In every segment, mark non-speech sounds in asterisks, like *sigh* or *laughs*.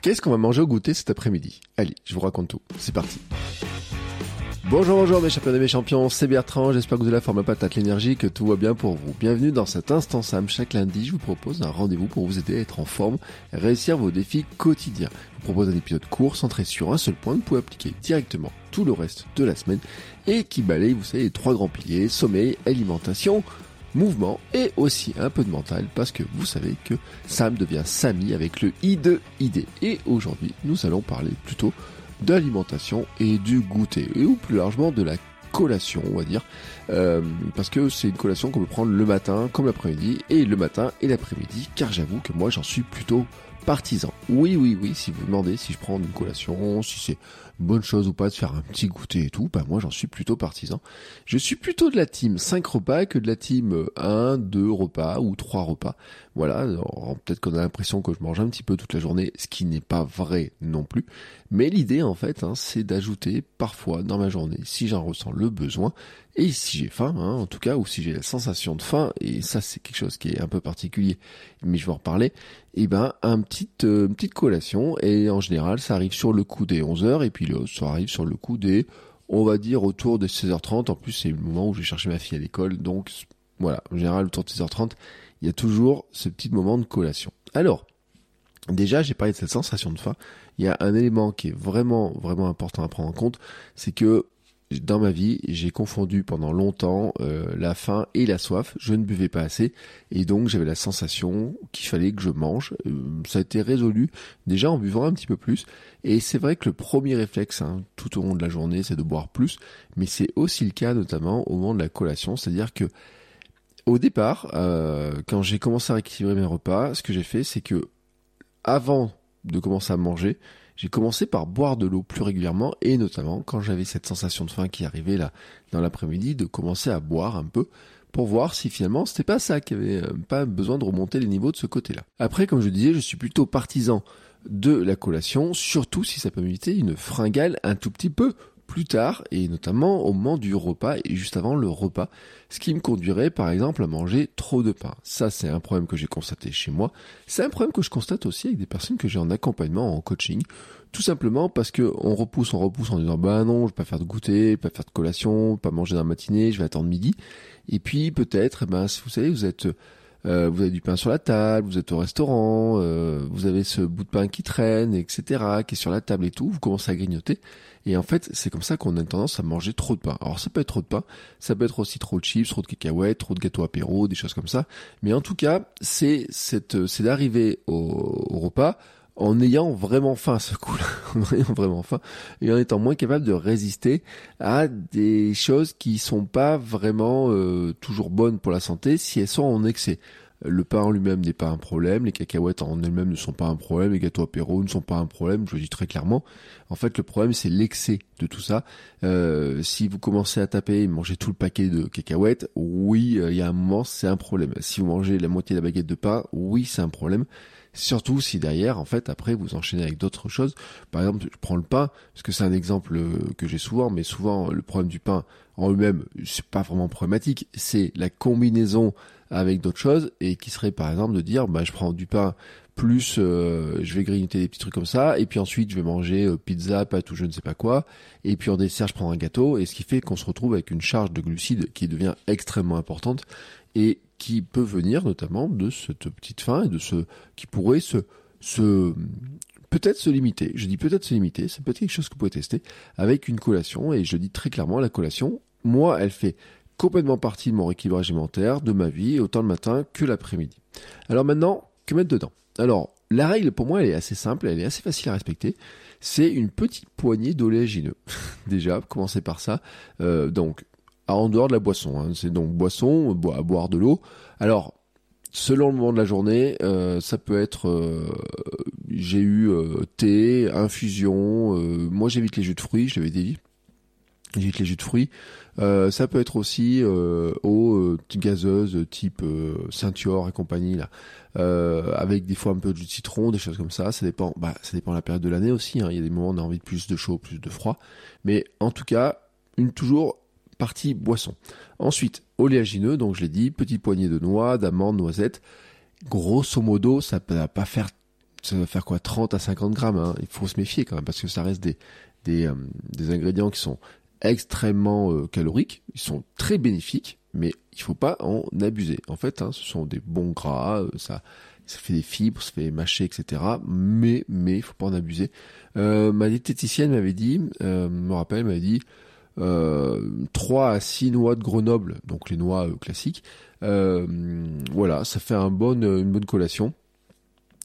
Qu'est-ce qu'on va manger au goûter cet après-midi? Allez, je vous raconte tout. C'est parti. Bonjour, bonjour mes champions et mes champions, c'est Bertrand, j'espère que vous avez la forme patate, l'énergie, que tout va bien pour vous. Bienvenue dans cet instant Sam. Chaque lundi, je vous propose un rendez-vous pour vous aider à être en forme réussir vos défis quotidiens. Je vous propose un épisode court, centré sur un seul point, que vous pouvez appliquer directement tout le reste de la semaine et qui balaye, vous savez, les trois grands piliers, sommeil, alimentation, mouvement et aussi un peu de mental parce que vous savez que Sam devient Samy avec le I de ID. Et aujourd'hui, nous allons parler plutôt d'alimentation et du goûter, et ou plus largement de la collation, on va dire, euh, parce que c'est une collation qu'on peut prendre le matin comme l'après-midi, et le matin et l'après-midi, car j'avoue que moi j'en suis plutôt partisan. Oui, oui, oui, si vous demandez si je prends une collation, si c'est bonne chose ou pas de faire un petit goûter et tout, bah moi j'en suis plutôt partisan. Je suis plutôt de la team 5 repas que de la team 1, 2 repas ou 3 repas. Voilà, peut-être qu'on a l'impression que je mange un petit peu toute la journée, ce qui n'est pas vrai non plus. Mais l'idée en fait, hein, c'est d'ajouter parfois dans ma journée, si j'en ressens le besoin, et si j'ai faim, hein, en tout cas, ou si j'ai la sensation de faim, et ça c'est quelque chose qui est un peu particulier, mais je vais en reparler, et eh ben euh, une petite collation, et en général ça arrive sur le coup des 11h, et puis là, ça arrive sur le coup des, on va dire autour des 16h30, en plus c'est le moment où je vais chercher ma fille à l'école, donc voilà, en général autour de 16h30, il y a toujours ce petit moment de collation. Alors, déjà j'ai parlé de cette sensation de faim, il y a un élément qui est vraiment vraiment important à prendre en compte, c'est que dans ma vie, j'ai confondu pendant longtemps euh, la faim et la soif. Je ne buvais pas assez et donc j'avais la sensation qu'il fallait que je mange. Euh, ça a été résolu déjà en buvant un petit peu plus. Et c'est vrai que le premier réflexe hein, tout au long de la journée, c'est de boire plus. Mais c'est aussi le cas notamment au moment de la collation, c'est-à-dire que au départ, euh, quand j'ai commencé à rééquilibrer mes repas, ce que j'ai fait, c'est que avant de commencer à manger, j'ai commencé par boire de l'eau plus régulièrement et notamment quand j'avais cette sensation de faim qui arrivait là dans l'après-midi de commencer à boire un peu pour voir si finalement c'était pas ça qui avait euh, pas besoin de remonter les niveaux de ce côté-là. Après comme je disais, je suis plutôt partisan de la collation, surtout si ça peut m'éviter une fringale un tout petit peu plus tard et notamment au moment du repas et juste avant le repas, ce qui me conduirait par exemple à manger trop de pain. Ça c'est un problème que j'ai constaté chez moi, c'est un problème que je constate aussi avec des personnes que j'ai en accompagnement en coaching, tout simplement parce que on repousse, on repousse en disant bah non, je vais pas faire de goûter, pas faire de collation, pas manger dans la matinée, je vais attendre midi. Et puis peut-être, eh ben vous savez, vous êtes euh, vous avez du pain sur la table, vous êtes au restaurant, euh, vous avez ce bout de pain qui traîne, etc., qui est sur la table et tout, vous commencez à grignoter. Et en fait, c'est comme ça qu'on a tendance à manger trop de pain. Alors ça peut être trop de pain, ça peut être aussi trop de chips, trop de cacahuètes, trop de gâteaux apéro, des choses comme ça. Mais en tout cas, c'est c'est d'arriver au, au repas en ayant vraiment faim ce coup-là, *laughs* en ayant vraiment faim, et en étant moins capable de résister à des choses qui sont pas vraiment euh, toujours bonnes pour la santé si elles sont en excès. Le pain en lui-même n'est pas un problème, les cacahuètes en elles-mêmes ne sont pas un problème, les gâteaux apéro ne sont pas un problème, je le dis très clairement. En fait, le problème, c'est l'excès de tout ça. Euh, si vous commencez à taper et manger tout le paquet de cacahuètes, oui, euh, il y a un moment, c'est un problème. Si vous mangez la moitié de la baguette de pain, oui, c'est un problème. Surtout si derrière, en fait, après, vous enchaînez avec d'autres choses. Par exemple, je prends le pain, parce que c'est un exemple euh, que j'ai souvent, mais souvent, le problème du pain en lui-même, c'est pas vraiment problématique. C'est la combinaison avec d'autres choses, et qui serait, par exemple, de dire, bah, je prends du pain plus euh, je vais grignoter des petits trucs comme ça et puis ensuite je vais manger euh, pizza pâte ou je ne sais pas quoi et puis en dessert je prends un gâteau et ce qui fait qu'on se retrouve avec une charge de glucides qui devient extrêmement importante et qui peut venir notamment de cette petite faim et de ce qui pourrait se, peut-être se limiter. Je dis peut-être se limiter, c'est peut-être quelque chose que vous pouvez tester avec une collation et je dis très clairement la collation, moi elle fait complètement partie de mon équilibrage alimentaire, de ma vie, autant le matin que l'après-midi. Alors maintenant, que mettre dedans? Alors, la règle pour moi elle est assez simple, elle est assez facile à respecter. C'est une petite poignée d'oléagineux. *laughs* Déjà, commencer par ça. Euh, donc en dehors de la boisson. Hein. C'est donc boisson, boire de l'eau. Alors, selon le moment de la journée, euh, ça peut être, euh, j'ai eu euh, thé, infusion. moi, j'évite les jus de fruits. Je l'avais dit. J'évite les jus de fruits. ça peut être aussi eau gazeuse type Ceinture et compagnie là, avec des fois un peu de jus de citron, des choses comme ça. Ça dépend. Bah, ça dépend de la période de l'année aussi. Hein. Il y a des moments où on a envie de plus de chaud, plus de froid. Mais en tout cas, une toujours partie boisson. Ensuite, oléagineux, donc je l'ai dit, petite poignée de noix, d'amandes, noisettes. Grosso modo, ça va pas faire, ça va faire quoi, 30 à 50 grammes. Hein. Il faut se méfier quand même parce que ça reste des des, euh, des ingrédients qui sont extrêmement euh, caloriques. Ils sont très bénéfiques, mais il faut pas en abuser. En fait, hein, ce sont des bons gras, euh, ça ça fait des fibres, ça fait mâcher, etc. Mais mais il faut pas en abuser. ma diététicienne m'avait dit, me rappelle, m'avait dit 3 à 6 noix de Grenoble, donc les noix euh, classiques. Euh, voilà, ça fait une bonne collation.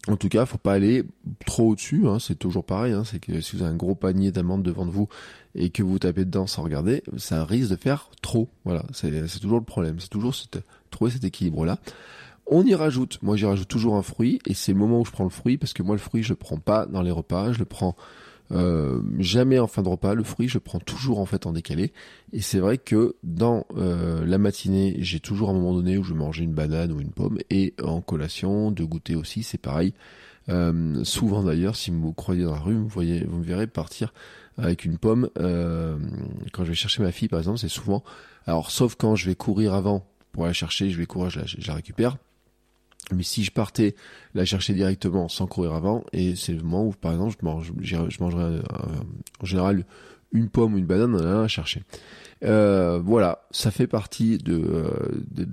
En tout cas, faut pas aller trop au-dessus. Hein, c'est toujours pareil. Hein, c'est que si vous avez un gros panier d'amandes devant vous et que vous tapez dedans sans regarder, ça risque de faire trop. Voilà, c'est toujours le problème. C'est toujours trouver cet équilibre-là. On y rajoute. Moi, j'y rajoute toujours un fruit et c'est le moment où je prends le fruit parce que moi, le fruit, je le prends pas dans les repas. Je le prends euh, jamais en fin de repas. Le fruit, je prends toujours en fait en décalé. Et c'est vrai que dans euh, la matinée, j'ai toujours un moment donné où je mangeais une banane ou une pomme. Et en collation, de goûter aussi, c'est pareil. Euh, souvent d'ailleurs, si vous croyez dans la rue, vous, voyez, vous me verrez partir avec une pomme. quand je vais chercher ma fille, par exemple, c'est souvent. Alors, sauf quand je vais courir avant pour la chercher, je vais courir, je la récupère. Mais si je partais la chercher directement sans courir avant, et c'est le moment où, par exemple, je, mange, je mangerais euh, en général une pomme ou une banane, on a à chercher. Euh, voilà, ça fait partie de, euh,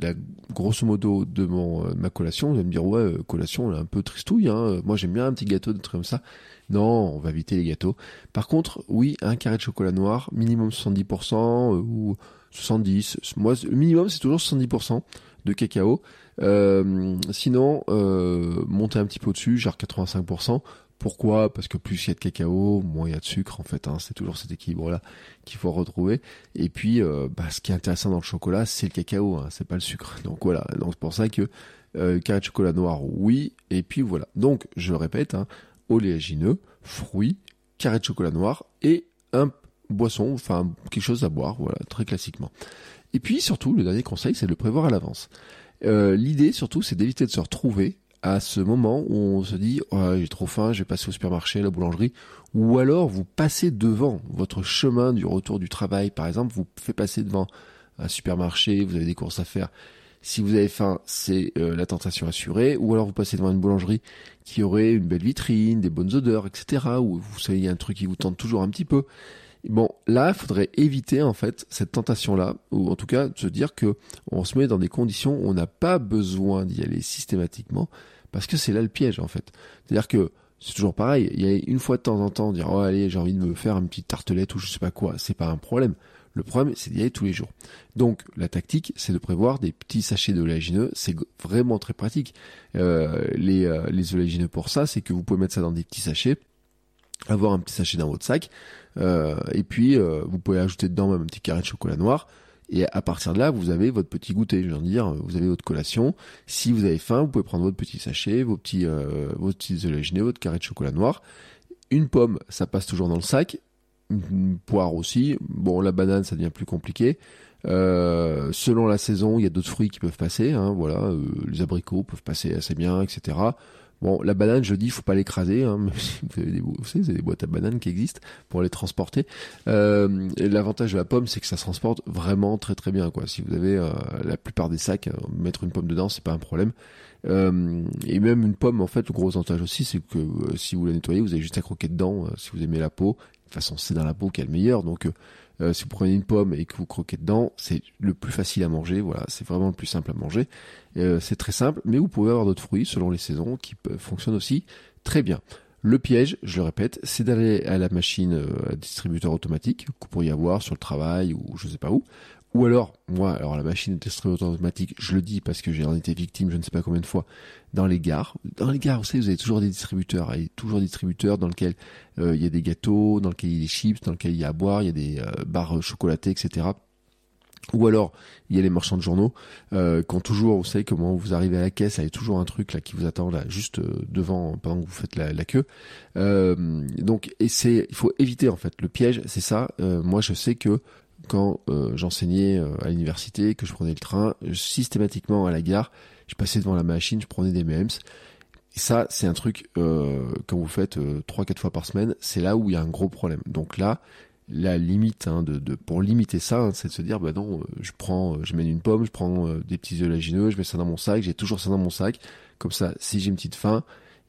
la grosso modo de mon ma collation. Vous allez me dire ouais, collation, elle est un peu tristouille. Hein. Moi, j'aime bien un petit gâteau, des trucs comme ça. Non, on va éviter les gâteaux. Par contre, oui, un carré de chocolat noir, minimum 70% ou 70. Moi, le minimum, c'est toujours 70% de cacao. Euh, sinon, euh, monter un petit peu au-dessus, genre 85%. Pourquoi Parce que plus il y a de cacao, moins il y a de sucre en fait. Hein. C'est toujours cet équilibre-là qu'il faut retrouver. Et puis, euh, bah, ce qui est intéressant dans le chocolat, c'est le cacao, hein, c'est pas le sucre. Donc voilà. Donc c'est pour ça que euh, carré de chocolat noir, oui. Et puis voilà. Donc je répète, hein, oléagineux, fruits, carré de chocolat noir et un boisson, enfin quelque chose à boire, voilà, très classiquement. Et puis surtout, le dernier conseil, c'est de le prévoir à l'avance. Euh, l'idée surtout, c'est d'éviter de se retrouver à ce moment où on se dit oh, j'ai trop faim, je vais passer au supermarché, à la boulangerie, ou alors vous passez devant votre chemin du retour du travail, par exemple, vous faites passer devant un supermarché, vous avez des courses à faire. Si vous avez faim, c'est euh, la tentation assurée, ou alors vous passez devant une boulangerie qui aurait une belle vitrine, des bonnes odeurs, etc. Ou vous savez, il y a un truc qui vous tente toujours un petit peu. Bon, là, il faudrait éviter en fait cette tentation-là, ou en tout cas se dire que on se met dans des conditions où on n'a pas besoin d'y aller systématiquement, parce que c'est là le piège en fait. C'est-à-dire que c'est toujours pareil. Il y a une fois de temps en temps dire oh allez j'ai envie de me faire une petite tartelette ou je sais pas quoi, c'est pas un problème. Le problème c'est d'y aller tous les jours. Donc la tactique c'est de prévoir des petits sachets d'oléagineux. C'est vraiment très pratique. Euh, les euh, les oléagineux pour ça c'est que vous pouvez mettre ça dans des petits sachets avoir un petit sachet dans votre sac. Euh, et puis, euh, vous pouvez ajouter dedans même un petit carré de chocolat noir. Et à partir de là, vous avez votre petit goûter. Je veux dire, vous avez votre collation. Si vous avez faim, vous pouvez prendre votre petit sachet, vos petits, euh, vos petits votre carré de chocolat noir. Une pomme, ça passe toujours dans le sac. Une poire aussi. Bon, la banane, ça devient plus compliqué. Euh, selon la saison, il y a d'autres fruits qui peuvent passer. Hein, voilà, euh, les abricots peuvent passer assez bien, etc. Bon, la banane, je dis, faut pas l'écraser. Hein, *laughs* vous avez des, vous savez, des boîtes à bananes qui existent pour les transporter. Euh, L'avantage de la pomme, c'est que ça se transporte vraiment très très bien. Quoi. Si vous avez euh, la plupart des sacs, euh, mettre une pomme dedans, c'est pas un problème. Euh, et même une pomme, en fait, le gros avantage aussi, c'est que si vous la nettoyez, vous avez juste à croquer dedans. si vous aimez la peau, toute façon, c'est dans la peau qui est le meilleur. Donc, si vous prenez une pomme et que vous croquez dedans, c'est le plus facile à manger. Voilà, c'est vraiment le plus simple à manger. Euh, c'est très simple, mais vous pouvez avoir d'autres fruits selon les saisons qui fonctionnent aussi très bien. Le piège, je le répète, c'est d'aller à la machine euh, à distributeur automatique que vous pourriez avoir sur le travail ou je sais pas où. Ou alors, moi, alors la machine à distributeur automatique, je le dis parce que j'ai en été victime, je ne sais pas combien de fois, dans les gares. Dans les gares, vous savez, vous avez toujours des distributeurs, a toujours des distributeurs dans lesquels euh, il y a des gâteaux, dans lesquels il y a des chips, dans lesquels il y a à boire, il y a des barres chocolatées, etc. Ou alors, il y a les marchands de journaux euh, qui ont toujours, vous savez comment vous arrivez à la caisse, il y a toujours un truc là qui vous attend là juste euh, devant pendant que vous faites la, queue. Euh, donc, et c'est, il faut éviter en fait le piège, c'est ça. Euh, moi, je sais que quand j'enseignais à l'université, que je prenais le train, systématiquement à la gare, je passais devant la machine, je prenais des MEMS. Et ça, c'est un truc quand vous faites trois, quatre fois par semaine, c'est là où il y a un gros problème. Donc là, la limite hein, de, pour limiter ça, hein, c'est de se dire bah non, euh, je prends, euh, je mets une pomme, je prends euh, des petits oléagineux, je mets ça dans mon sac, j'ai toujours ça dans mon sac. Comme ça, si j'ai une petite faim,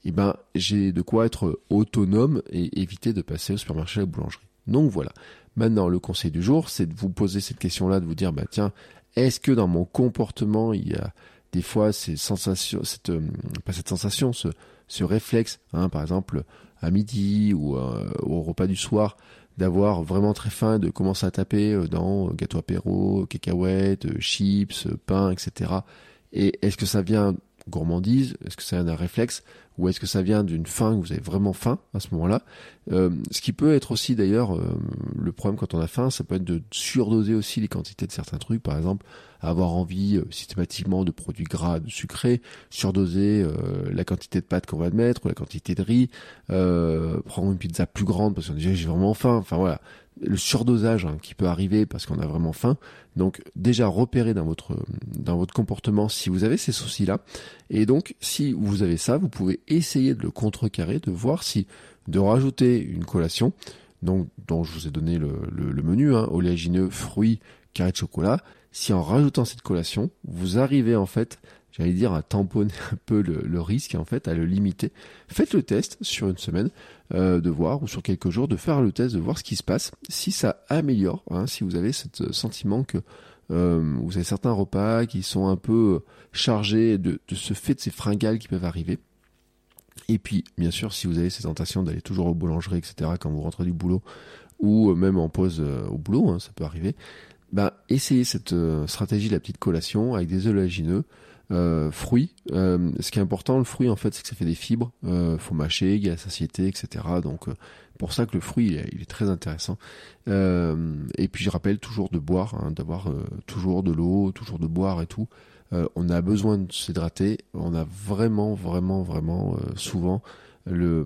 eh ben j'ai de quoi être autonome et éviter de passer au supermarché à la boulangerie. Donc voilà. Maintenant, le conseil du jour, c'est de vous poser cette question-là, de vous dire bah tiens, est-ce que dans mon comportement il y a des fois ces sensations, cette pas cette sensation, ce, réflexe, hein, par exemple à midi ou au repas du soir, d'avoir vraiment très faim, de commencer à taper euh, dans euh, gâteau apéro, cacahuètes, euh, chips, pain, etc. Et est-ce que ça vient gourmandise? Est-ce que c'est un réflexe? Ou est-ce que ça vient d'une faim, que vous avez vraiment faim à ce moment-là? Ce qui peut être aussi d'ailleurs le problème quand on a faim, ça peut être de surdoser aussi les quantités de certains trucs. Par exemple, avoir envie systématiquement de produits gras, de sucrés, surdoser la quantité de pâtes qu'on va mettre, ou la quantité de riz, prendre une pizza plus grande parce qu'on dit j'ai vraiment faim. Enfin voilà, le surdosage hein, qui peut arriver parce qu'on a vraiment faim. Donc déjà repérer dans votre dans votre comportement si vous avez ces soucis-là. Et donc si vous avez ça, vous pouvez essayer de le contrecarrer, de voir si de rajouter une collation, donc dont je vous ai donné le, le, menu, hein, oléagineux, fruits, carré de chocolat. Si en rajoutant cette collation, vous arrivez en fait j'allais dire à tamponner *laughs* un peu le, risque en fait, à le limiter. Faites le test sur une semaine euh, de voir ou sur quelques jours de faire le test de voir ce qui se passe. Si ça améliore, hein, si vous avez ce sentiment que euh, vous avez certains repas qui sont un peu chargés de, ce fait de ces fringales qui peuvent arriver. Et puis, bien sûr, si vous avez ces tentations d'aller toujours au boulangerie, etc., quand vous rentrez du boulot, ou même en pause euh, au boulot, hein, ça peut arriver, bah, essayez cette stratégie de la petite collation avec des oléagineux, euh, fruits. Euh, ce qui est important, le fruit en fait, c'est que ça fait des fibres. Euh, faut mâcher, il y a la satiété, etc. Donc euh, pour ça que le fruit il est, très intéressant. et puis je rappelle toujours de boire, hein, d'avoir toujours de l'eau, toujours de boire et tout. On a besoin de s'hydrater. On a vraiment, vraiment, vraiment souvent le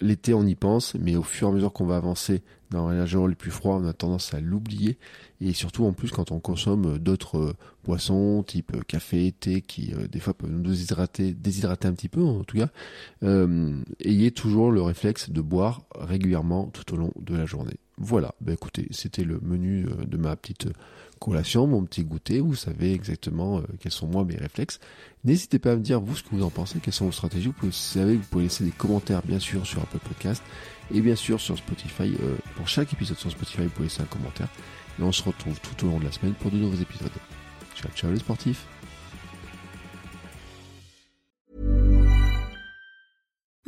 l'été on y pense, mais au fur et à mesure qu'on va avancer dans les jours les plus froids, on a tendance à l'oublier. Et surtout en plus quand on consomme d'autres euh, boissons type café, thé, qui euh, des fois peuvent nous déshydrater, déshydrater un petit peu en tout cas, euh, ayez toujours le réflexe de boire régulièrement tout au long de la journée. Voilà, bah écoutez, c'était le menu de ma petite collation, mon petit goûter, vous savez exactement quels sont moi mes réflexes. N'hésitez pas à me dire vous ce que vous en pensez, quelles sont vos stratégies. Vous, savez, vous pouvez laisser des commentaires bien sûr sur Apple Podcast et bien sûr sur Spotify. Euh, pour chaque épisode sur Spotify, vous pouvez laisser un commentaire. Et on se retrouve tout au long de la semaine pour de nouveaux épisodes. Ciao ciao les sportifs